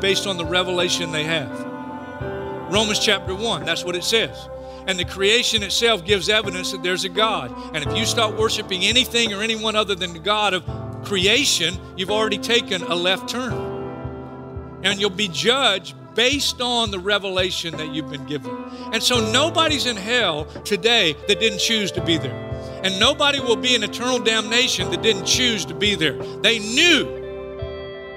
Based on the revelation they have. Romans chapter 1, that's what it says. And the creation itself gives evidence that there's a God. And if you start worshiping anything or anyone other than the God of creation, you've already taken a left turn. And you'll be judged based on the revelation that you've been given. And so nobody's in hell today that didn't choose to be there. And nobody will be in eternal damnation that didn't choose to be there. They knew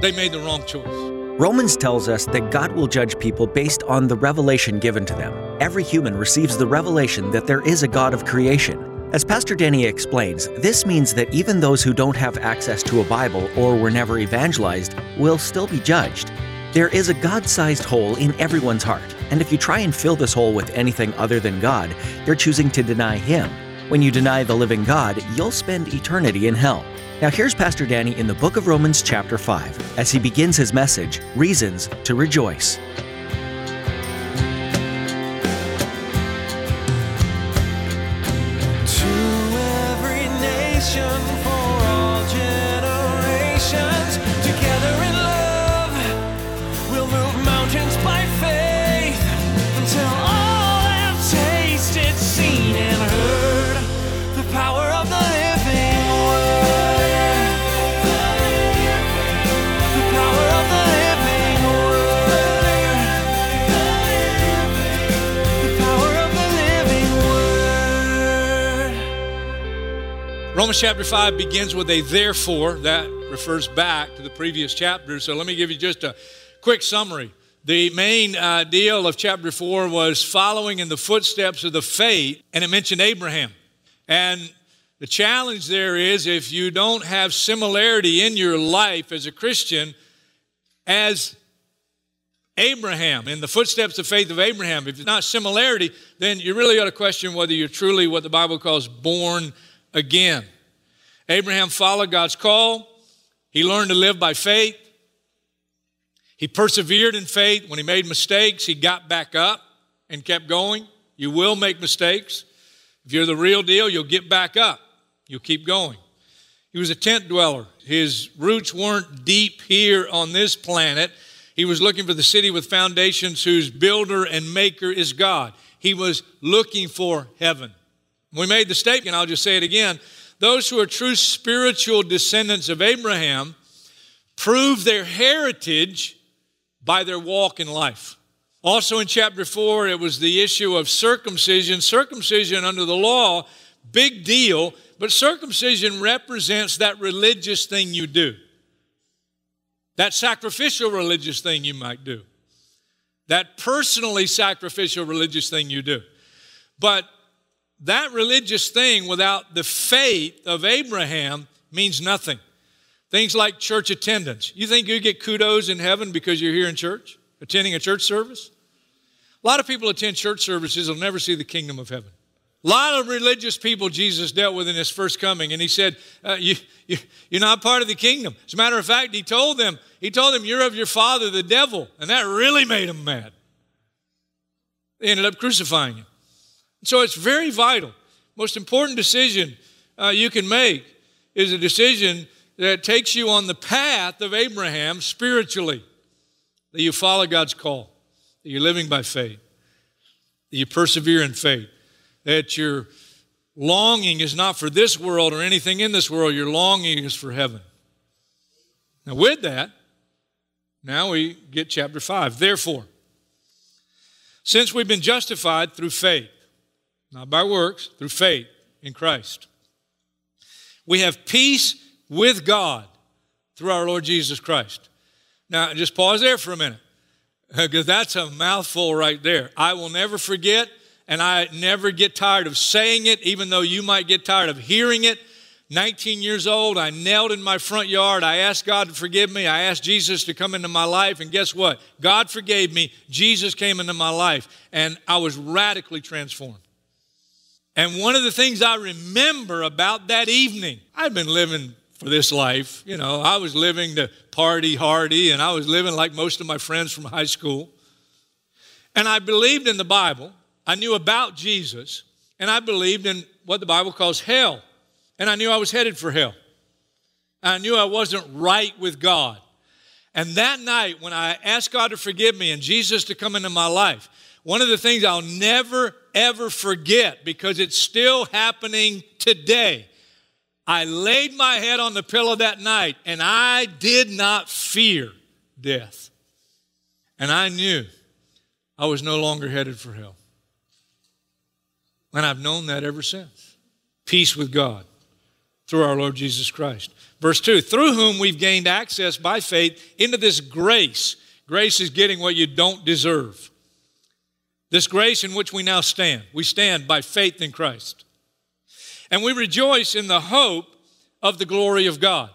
they made the wrong choice. Romans tells us that God will judge people based on the revelation given to them. Every human receives the revelation that there is a God of creation. As Pastor Danny explains, this means that even those who don't have access to a Bible or were never evangelized will still be judged. There is a God sized hole in everyone's heart, and if you try and fill this hole with anything other than God, you're choosing to deny Him. When you deny the living God, you'll spend eternity in hell. Now, here's Pastor Danny in the book of Romans, chapter 5, as he begins his message Reasons to Rejoice. Romans chapter 5 begins with a therefore. That refers back to the previous chapter. So let me give you just a quick summary. The main uh, deal of chapter 4 was following in the footsteps of the faith, and it mentioned Abraham. And the challenge there is if you don't have similarity in your life as a Christian as Abraham, in the footsteps of faith of Abraham, if it's not similarity, then you really ought to question whether you're truly what the Bible calls born again. Abraham followed God's call. He learned to live by faith. He persevered in faith. When he made mistakes, he got back up and kept going. You will make mistakes. If you're the real deal, you'll get back up. You'll keep going. He was a tent dweller. His roots weren't deep here on this planet. He was looking for the city with foundations whose builder and maker is God. He was looking for heaven. We made the statement, I'll just say it again. Those who are true spiritual descendants of Abraham prove their heritage by their walk in life. Also in chapter 4, it was the issue of circumcision. Circumcision under the law, big deal, but circumcision represents that religious thing you do, that sacrificial religious thing you might do, that personally sacrificial religious thing you do. But that religious thing without the faith of Abraham means nothing. Things like church attendance. You think you get kudos in heaven because you're here in church, attending a church service? A lot of people attend church services they'll never see the kingdom of heaven. A lot of religious people Jesus dealt with in his first coming, and he said, uh, you, you, You're not part of the kingdom. As a matter of fact, he told them, He told them, You're of your father, the devil. And that really made them mad. They ended up crucifying him. So it's very vital. Most important decision uh, you can make is a decision that takes you on the path of Abraham spiritually, that you follow God's call, that you're living by faith, that you persevere in faith, that your longing is not for this world or anything in this world, your longing is for heaven. Now, with that, now we get chapter 5. Therefore, since we've been justified through faith, not by works, through faith in Christ, we have peace with God through our Lord Jesus Christ. Now, just pause there for a minute, because that's a mouthful right there. I will never forget, and I never get tired of saying it, even though you might get tired of hearing it. 19 years old, I knelt in my front yard. I asked God to forgive me. I asked Jesus to come into my life. And guess what? God forgave me. Jesus came into my life. And I was radically transformed. And one of the things I remember about that evening, I'd been living for this life. You know, I was living to party hardy, and I was living like most of my friends from high school. And I believed in the Bible. I knew about Jesus, and I believed in what the Bible calls hell. And I knew I was headed for hell. I knew I wasn't right with God. And that night, when I asked God to forgive me and Jesus to come into my life, one of the things I'll never, ever forget because it's still happening today. I laid my head on the pillow that night and I did not fear death. And I knew I was no longer headed for hell. And I've known that ever since. Peace with God through our Lord Jesus Christ. Verse 2 through whom we've gained access by faith into this grace. Grace is getting what you don't deserve. This grace in which we now stand. We stand by faith in Christ. And we rejoice in the hope of the glory of God.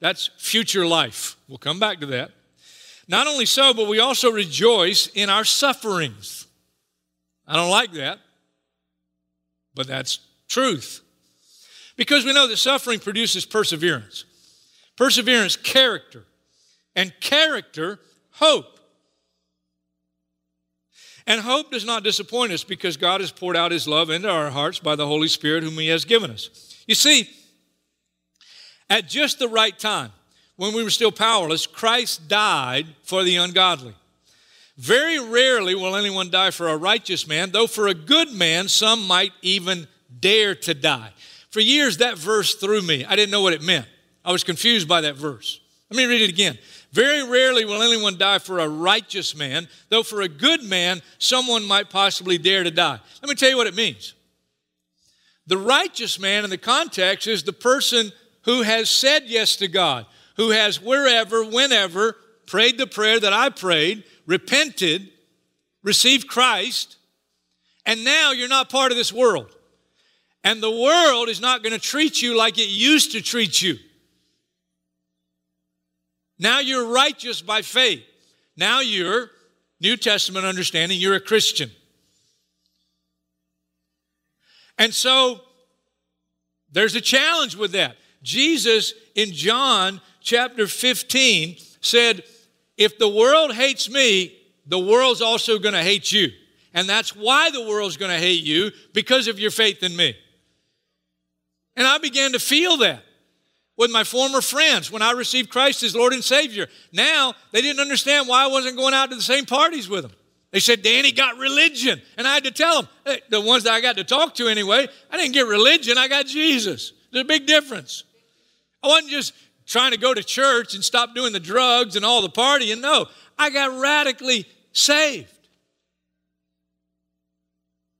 That's future life. We'll come back to that. Not only so, but we also rejoice in our sufferings. I don't like that, but that's truth. Because we know that suffering produces perseverance, perseverance, character, and character, hope. And hope does not disappoint us because God has poured out His love into our hearts by the Holy Spirit, whom He has given us. You see, at just the right time, when we were still powerless, Christ died for the ungodly. Very rarely will anyone die for a righteous man, though for a good man, some might even dare to die. For years, that verse threw me. I didn't know what it meant. I was confused by that verse. Let me read it again. Very rarely will anyone die for a righteous man, though for a good man, someone might possibly dare to die. Let me tell you what it means. The righteous man in the context is the person who has said yes to God, who has wherever, whenever prayed the prayer that I prayed, repented, received Christ, and now you're not part of this world. And the world is not going to treat you like it used to treat you. Now you're righteous by faith. Now you're, New Testament understanding, you're a Christian. And so there's a challenge with that. Jesus in John chapter 15 said, If the world hates me, the world's also going to hate you. And that's why the world's going to hate you because of your faith in me. And I began to feel that with my former friends when I received Christ as Lord and Savior. Now, they didn't understand why I wasn't going out to the same parties with them. They said, Danny got religion. And I had to tell them, hey, the ones that I got to talk to anyway, I didn't get religion, I got Jesus. There's a big difference. I wasn't just trying to go to church and stop doing the drugs and all the partying. No, I got radically saved.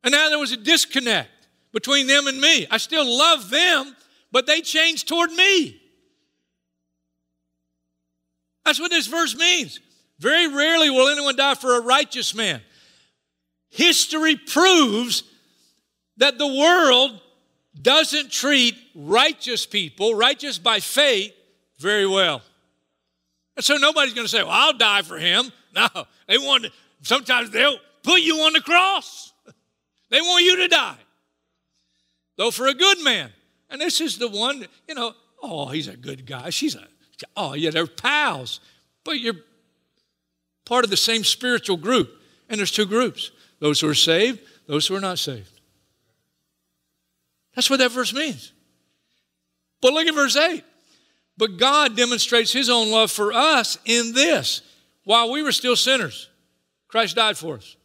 And now there was a disconnect between them and me. I still love them, but they changed toward me. That's what this verse means. Very rarely will anyone die for a righteous man. History proves that the world doesn't treat righteous people, righteous by faith, very well. And so nobody's going to say, Well, I'll die for him. No, they want to, sometimes they'll put you on the cross. they want you to die. Though for a good man, and this is the one, you know, oh, he's a good guy. She's a, oh, yeah, they're pals. But you're part of the same spiritual group. And there's two groups those who are saved, those who are not saved. That's what that verse means. But look at verse 8. But God demonstrates his own love for us in this while we were still sinners, Christ died for us.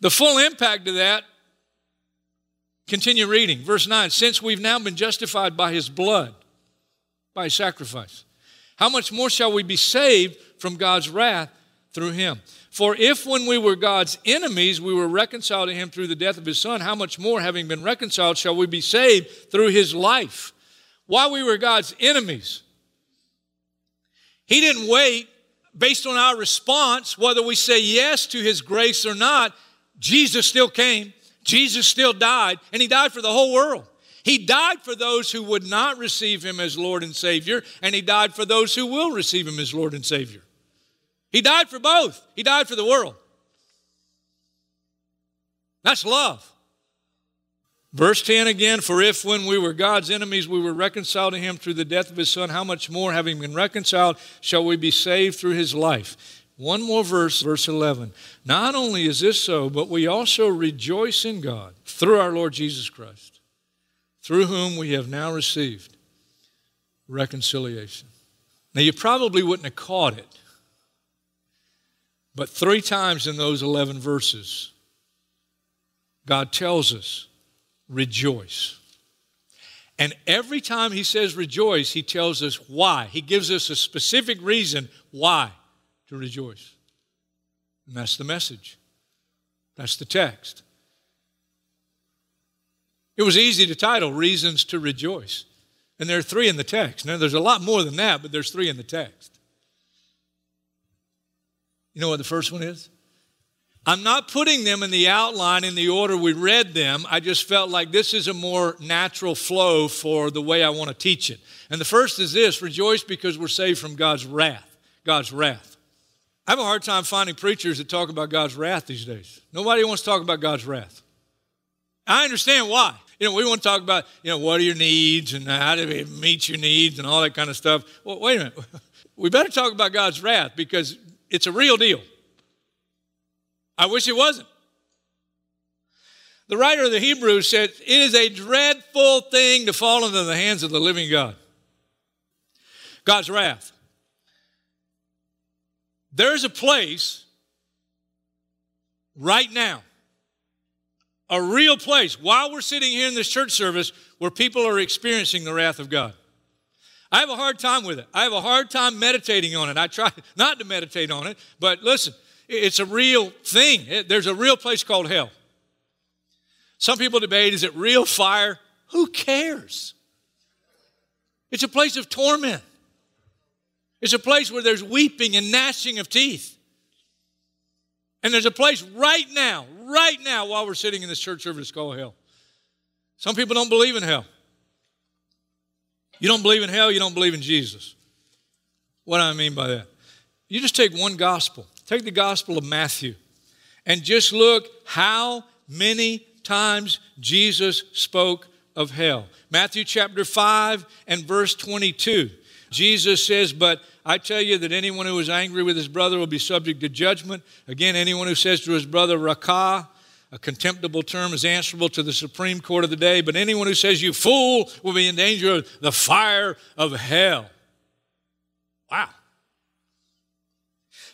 The full impact of that Continue reading. Verse 9 Since we've now been justified by his blood, by his sacrifice, how much more shall we be saved from God's wrath through him? For if when we were God's enemies, we were reconciled to him through the death of his son, how much more, having been reconciled, shall we be saved through his life? While we were God's enemies, he didn't wait based on our response, whether we say yes to his grace or not. Jesus still came. Jesus still died, and he died for the whole world. He died for those who would not receive him as Lord and Savior, and he died for those who will receive him as Lord and Savior. He died for both, he died for the world. That's love. Verse 10 again, for if when we were God's enemies we were reconciled to him through the death of his son, how much more, having been reconciled, shall we be saved through his life? One more verse, verse 11. Not only is this so, but we also rejoice in God through our Lord Jesus Christ, through whom we have now received reconciliation. Now, you probably wouldn't have caught it, but three times in those 11 verses, God tells us, rejoice. And every time he says rejoice, he tells us why. He gives us a specific reason why to rejoice. And that's the message. That's the text. It was easy to title Reasons to Rejoice. And there are three in the text. Now, there's a lot more than that, but there's three in the text. You know what the first one is? I'm not putting them in the outline in the order we read them. I just felt like this is a more natural flow for the way I want to teach it. And the first is this rejoice because we're saved from God's wrath. God's wrath. I have a hard time finding preachers that talk about God's wrath these days. Nobody wants to talk about God's wrath. I understand why. You know, we want to talk about, you know, what are your needs and how do meet your needs and all that kind of stuff. Well, wait a minute. We better talk about God's wrath because it's a real deal. I wish it wasn't. The writer of the Hebrews said, It is a dreadful thing to fall into the hands of the living God. God's wrath. There's a place right now, a real place, while we're sitting here in this church service, where people are experiencing the wrath of God. I have a hard time with it. I have a hard time meditating on it. I try not to meditate on it, but listen, it's a real thing. There's a real place called hell. Some people debate is it real fire? Who cares? It's a place of torment. It's a place where there's weeping and gnashing of teeth. And there's a place right now, right now, while we're sitting in this church service called hell. Some people don't believe in hell. You don't believe in hell, you don't believe in Jesus. What do I mean by that? You just take one gospel, take the gospel of Matthew, and just look how many times Jesus spoke of hell. Matthew chapter 5 and verse 22. Jesus says, But I tell you that anyone who is angry with his brother will be subject to judgment. Again, anyone who says to his brother, Raca, a contemptible term, is answerable to the Supreme Court of the day. But anyone who says, You fool, will be in danger of the fire of hell. Wow.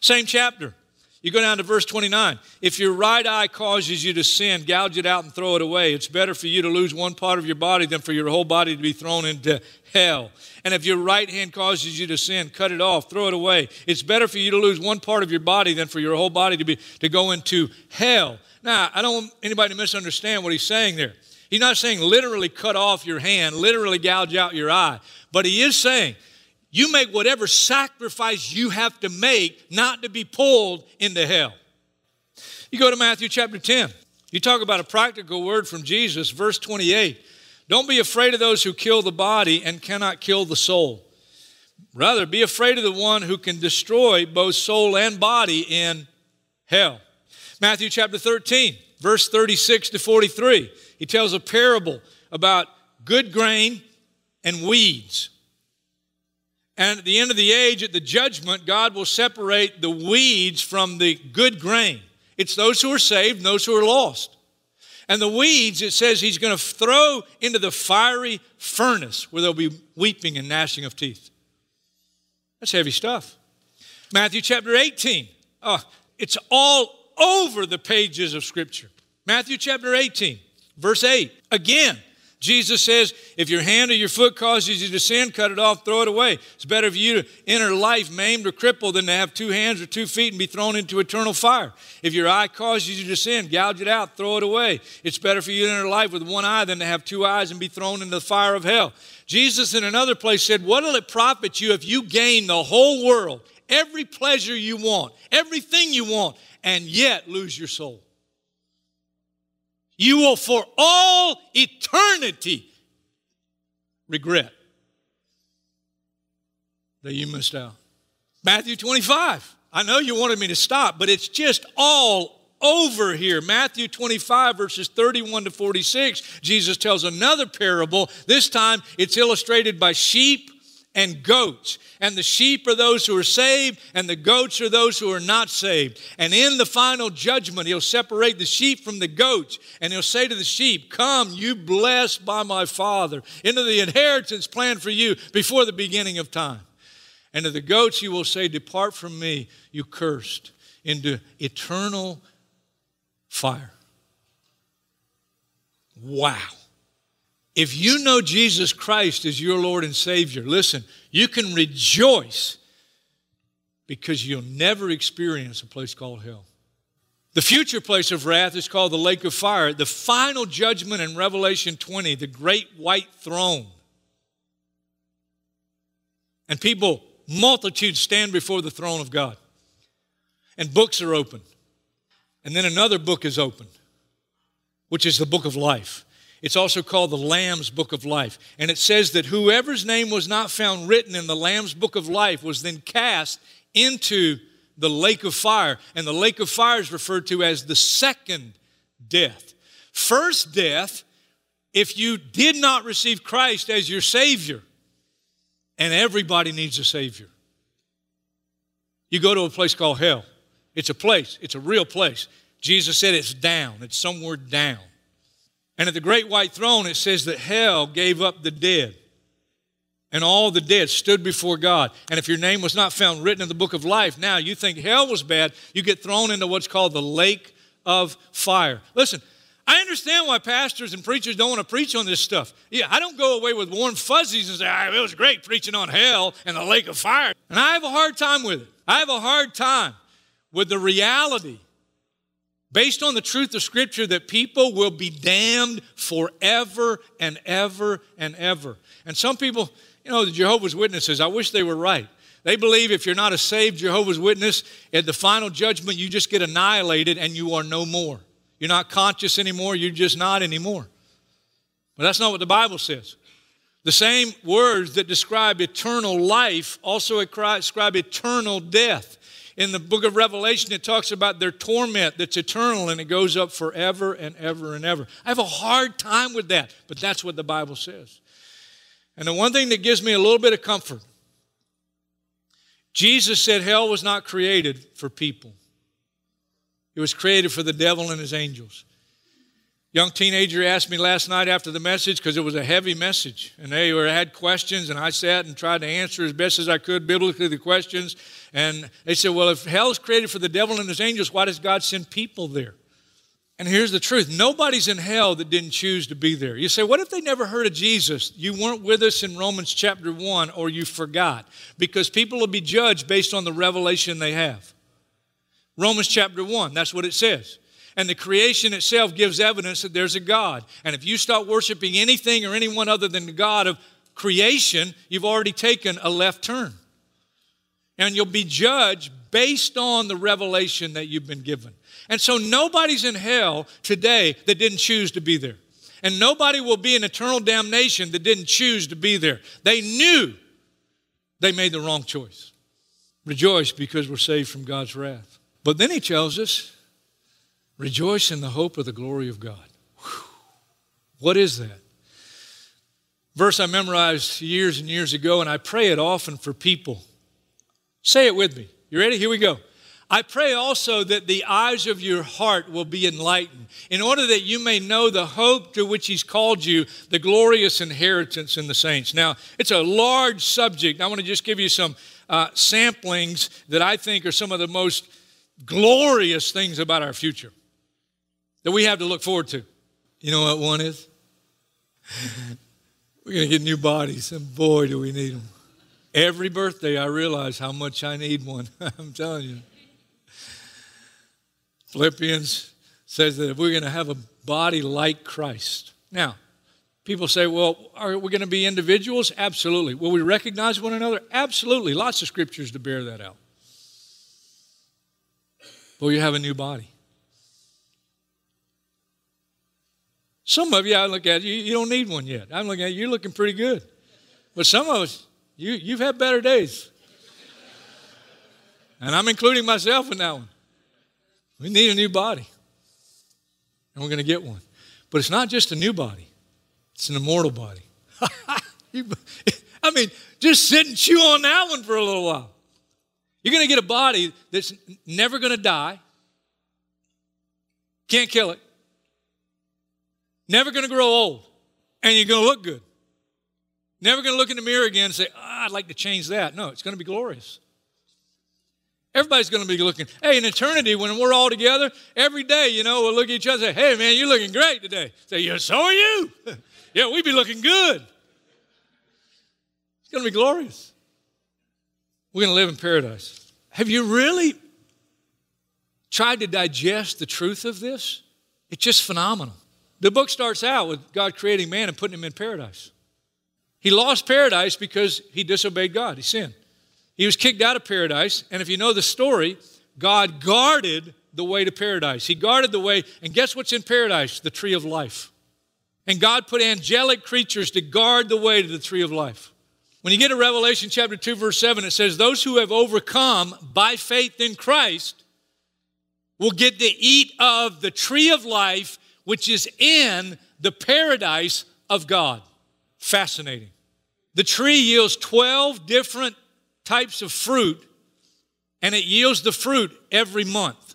Same chapter. You go down to verse 29. If your right eye causes you to sin, gouge it out and throw it away. It's better for you to lose one part of your body than for your whole body to be thrown into hell. And if your right hand causes you to sin, cut it off, throw it away. It's better for you to lose one part of your body than for your whole body to be to go into hell. Now, I don't want anybody to misunderstand what he's saying there. He's not saying literally cut off your hand, literally gouge out your eye, but he is saying you make whatever sacrifice you have to make not to be pulled into hell. You go to Matthew chapter 10. You talk about a practical word from Jesus, verse 28. Don't be afraid of those who kill the body and cannot kill the soul. Rather, be afraid of the one who can destroy both soul and body in hell. Matthew chapter 13, verse 36 to 43. He tells a parable about good grain and weeds. And at the end of the age, at the judgment, God will separate the weeds from the good grain. It's those who are saved and those who are lost. And the weeds, it says he's going to throw into the fiery furnace where there'll be weeping and gnashing of teeth. That's heavy stuff. Matthew chapter 18. Oh, it's all over the pages of Scripture. Matthew chapter 18, verse 8. Again, Jesus says, if your hand or your foot causes you to sin, cut it off, throw it away. It's better for you to enter life maimed or crippled than to have two hands or two feet and be thrown into eternal fire. If your eye causes you to sin, gouge it out, throw it away. It's better for you to enter life with one eye than to have two eyes and be thrown into the fire of hell. Jesus in another place said, What will it profit you if you gain the whole world, every pleasure you want, everything you want, and yet lose your soul? You will for all eternity regret that you missed out. Matthew 25. I know you wanted me to stop, but it's just all over here. Matthew 25, verses 31 to 46, Jesus tells another parable. This time it's illustrated by sheep and goats. And the sheep are those who are saved, and the goats are those who are not saved. And in the final judgment, he'll separate the sheep from the goats, and he'll say to the sheep, Come, you blessed by my Father, into the inheritance planned for you before the beginning of time. And to the goats, he will say, Depart from me, you cursed, into eternal fire. Wow. If you know Jesus Christ as your Lord and Savior, listen, you can rejoice because you'll never experience a place called hell. The future place of wrath is called the lake of fire. The final judgment in Revelation 20, the great white throne. And people, multitudes stand before the throne of God. And books are opened. And then another book is opened, which is the book of life. It's also called the Lamb's Book of Life. And it says that whoever's name was not found written in the Lamb's Book of Life was then cast into the lake of fire. And the lake of fire is referred to as the second death. First death, if you did not receive Christ as your Savior, and everybody needs a Savior. You go to a place called hell. It's a place, it's a real place. Jesus said it's down, it's somewhere down. And at the great white throne, it says that hell gave up the dead. And all the dead stood before God. And if your name was not found written in the book of life, now you think hell was bad, you get thrown into what's called the lake of fire. Listen, I understand why pastors and preachers don't want to preach on this stuff. Yeah, I don't go away with warm fuzzies and say, ah, it was great preaching on hell and the lake of fire. And I have a hard time with it. I have a hard time with the reality based on the truth of Scripture that people will be damned forever and ever and ever. And some people, you know, the Jehovah's Witnesses, I wish they were right. They believe if you're not a saved Jehovah's Witness, at the final judgment, you just get annihilated and you are no more. You're not conscious anymore, you're just not anymore. But that's not what the Bible says. The same words that describe eternal life also describe eternal death. In the book of Revelation, it talks about their torment that's eternal and it goes up forever and ever and ever. I have a hard time with that, but that's what the Bible says. And the one thing that gives me a little bit of comfort Jesus said hell was not created for people, it was created for the devil and his angels. Young teenager asked me last night after the message because it was a heavy message, and they were, had questions, and I sat and tried to answer as best as I could biblically the questions. And they said, Well, if hell is created for the devil and his angels, why does God send people there? And here's the truth nobody's in hell that didn't choose to be there. You say, What if they never heard of Jesus? You weren't with us in Romans chapter 1, or you forgot, because people will be judged based on the revelation they have. Romans chapter 1, that's what it says. And the creation itself gives evidence that there's a God. And if you start worshiping anything or anyone other than the God of creation, you've already taken a left turn. And you'll be judged based on the revelation that you've been given. And so nobody's in hell today that didn't choose to be there. And nobody will be in eternal damnation that didn't choose to be there. They knew they made the wrong choice. Rejoice because we're saved from God's wrath. But then he tells us Rejoice in the hope of the glory of God. Whew. What is that? Verse I memorized years and years ago, and I pray it often for people. Say it with me. You ready? Here we go. I pray also that the eyes of your heart will be enlightened, in order that you may know the hope to which He's called you, the glorious inheritance in the saints. Now, it's a large subject. I want to just give you some uh, samplings that I think are some of the most glorious things about our future that we have to look forward to. You know what one is? We're going to get new bodies, and boy, do we need them. Every birthday, I realize how much I need one. I'm telling you. Philippians says that if we're going to have a body like Christ. Now, people say, well, are we going to be individuals? Absolutely. Will we recognize one another? Absolutely. Lots of scriptures to bear that out. But you have a new body. Some of you, I look at you, you don't need one yet. I'm looking at you, you're looking pretty good. But some of us, you, you've had better days. And I'm including myself in that one. We need a new body. And we're going to get one. But it's not just a new body, it's an immortal body. I mean, just sit and chew on that one for a little while. You're going to get a body that's never going to die, can't kill it, never going to grow old, and you're going to look good. Never going to look in the mirror again and say, oh, I'd like to change that. No, it's going to be glorious. Everybody's going to be looking. Hey, in eternity, when we're all together, every day, you know, we'll look at each other and say, hey, man, you're looking great today. Say, yeah, so are you. yeah, we'd be looking good. It's going to be glorious. We're going to live in paradise. Have you really tried to digest the truth of this? It's just phenomenal. The book starts out with God creating man and putting him in paradise. He lost paradise because he disobeyed God, he sinned. He was kicked out of paradise, and if you know the story, God guarded the way to paradise. He guarded the way, and guess what's in paradise? The tree of life. And God put angelic creatures to guard the way to the tree of life. When you get to Revelation chapter 2, verse 7, it says, Those who have overcome by faith in Christ will get to eat of the tree of life, which is in the paradise of God. Fascinating. The tree yields 12 different types of fruit, and it yields the fruit every month.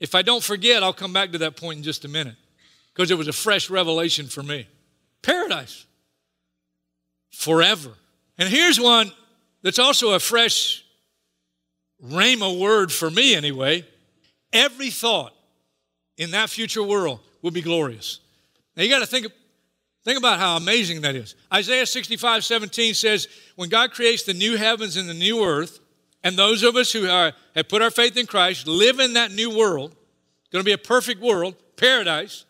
If I don't forget, I'll come back to that point in just a minute because it was a fresh revelation for me. Paradise. Forever. And here's one that's also a fresh rhema word for me, anyway. Every thought in that future world will be glorious. Now you got to think, think about how amazing that is. Isaiah 65 17 says, When God creates the new heavens and the new earth, and those of us who are, have put our faith in Christ live in that new world, going to be a perfect world, paradise.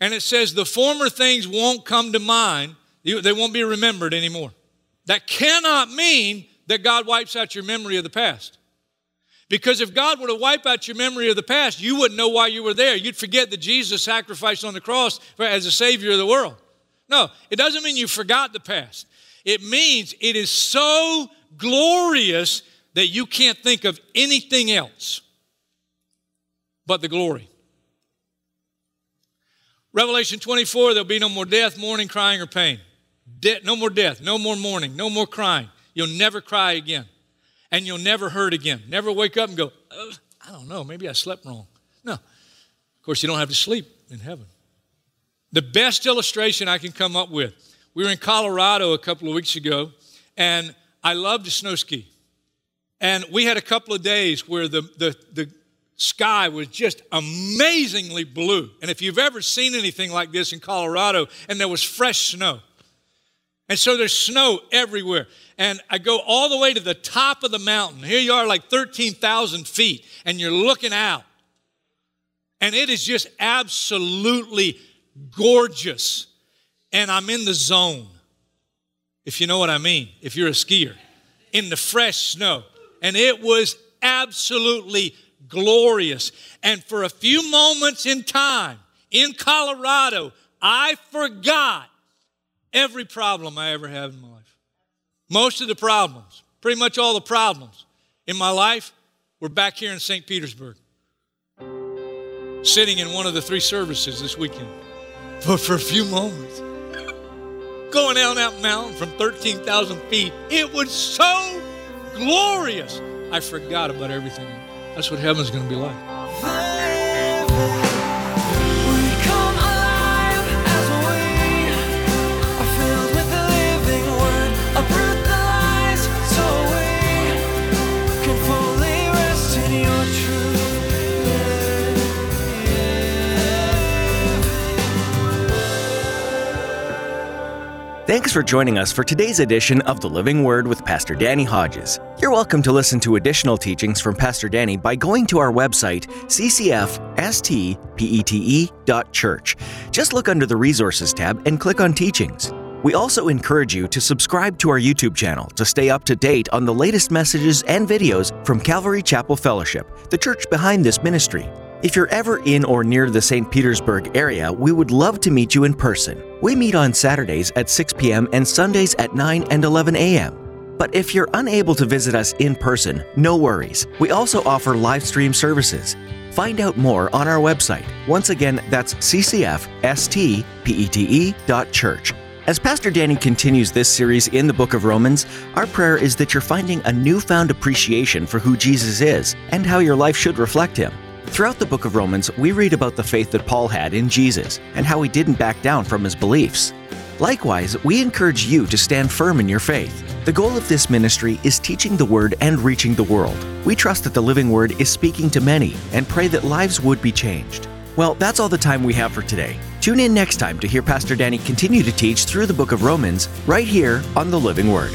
And it says, The former things won't come to mind, they won't be remembered anymore. That cannot mean that God wipes out your memory of the past. Because if God were to wipe out your memory of the past, you wouldn't know why you were there. You'd forget that Jesus sacrificed on the cross as a Savior of the world. No, it doesn't mean you forgot the past. It means it is so glorious that you can't think of anything else but the glory. Revelation 24, there'll be no more death, mourning, crying, or pain. De- no more death, no more mourning, no more crying. You'll never cry again. And you'll never hurt again. Never wake up and go, I don't know, maybe I slept wrong. No. Of course, you don't have to sleep in heaven. The best illustration I can come up with we were in Colorado a couple of weeks ago, and I love to snow ski. And we had a couple of days where the, the, the sky was just amazingly blue. And if you've ever seen anything like this in Colorado, and there was fresh snow, and so there's snow everywhere. And I go all the way to the top of the mountain. Here you are, like 13,000 feet, and you're looking out. And it is just absolutely gorgeous. And I'm in the zone, if you know what I mean, if you're a skier, in the fresh snow. And it was absolutely glorious. And for a few moments in time in Colorado, I forgot every problem I ever had in my life. Most of the problems, pretty much all the problems in my life were back here in St. Petersburg, sitting in one of the three services this weekend. But for a few moments, going down that mountain from 13,000 feet, it was so glorious. I forgot about everything. That's what heaven's going to be like. Thanks for joining us for today's edition of The Living Word with Pastor Danny Hodges. You're welcome to listen to additional teachings from Pastor Danny by going to our website, ccfstpete.church. Just look under the Resources tab and click on Teachings. We also encourage you to subscribe to our YouTube channel to stay up to date on the latest messages and videos from Calvary Chapel Fellowship, the church behind this ministry. If you're ever in or near the St. Petersburg area, we would love to meet you in person. We meet on Saturdays at 6 p.m. and Sundays at 9 and 11 a.m. But if you're unable to visit us in person, no worries. We also offer live stream services. Find out more on our website. Once again, that's ccfstpete.church. As Pastor Danny continues this series in the book of Romans, our prayer is that you're finding a newfound appreciation for who Jesus is and how your life should reflect him. Throughout the book of Romans, we read about the faith that Paul had in Jesus and how he didn't back down from his beliefs. Likewise, we encourage you to stand firm in your faith. The goal of this ministry is teaching the Word and reaching the world. We trust that the living Word is speaking to many and pray that lives would be changed. Well, that's all the time we have for today. Tune in next time to hear Pastor Danny continue to teach through the book of Romans right here on the Living Word.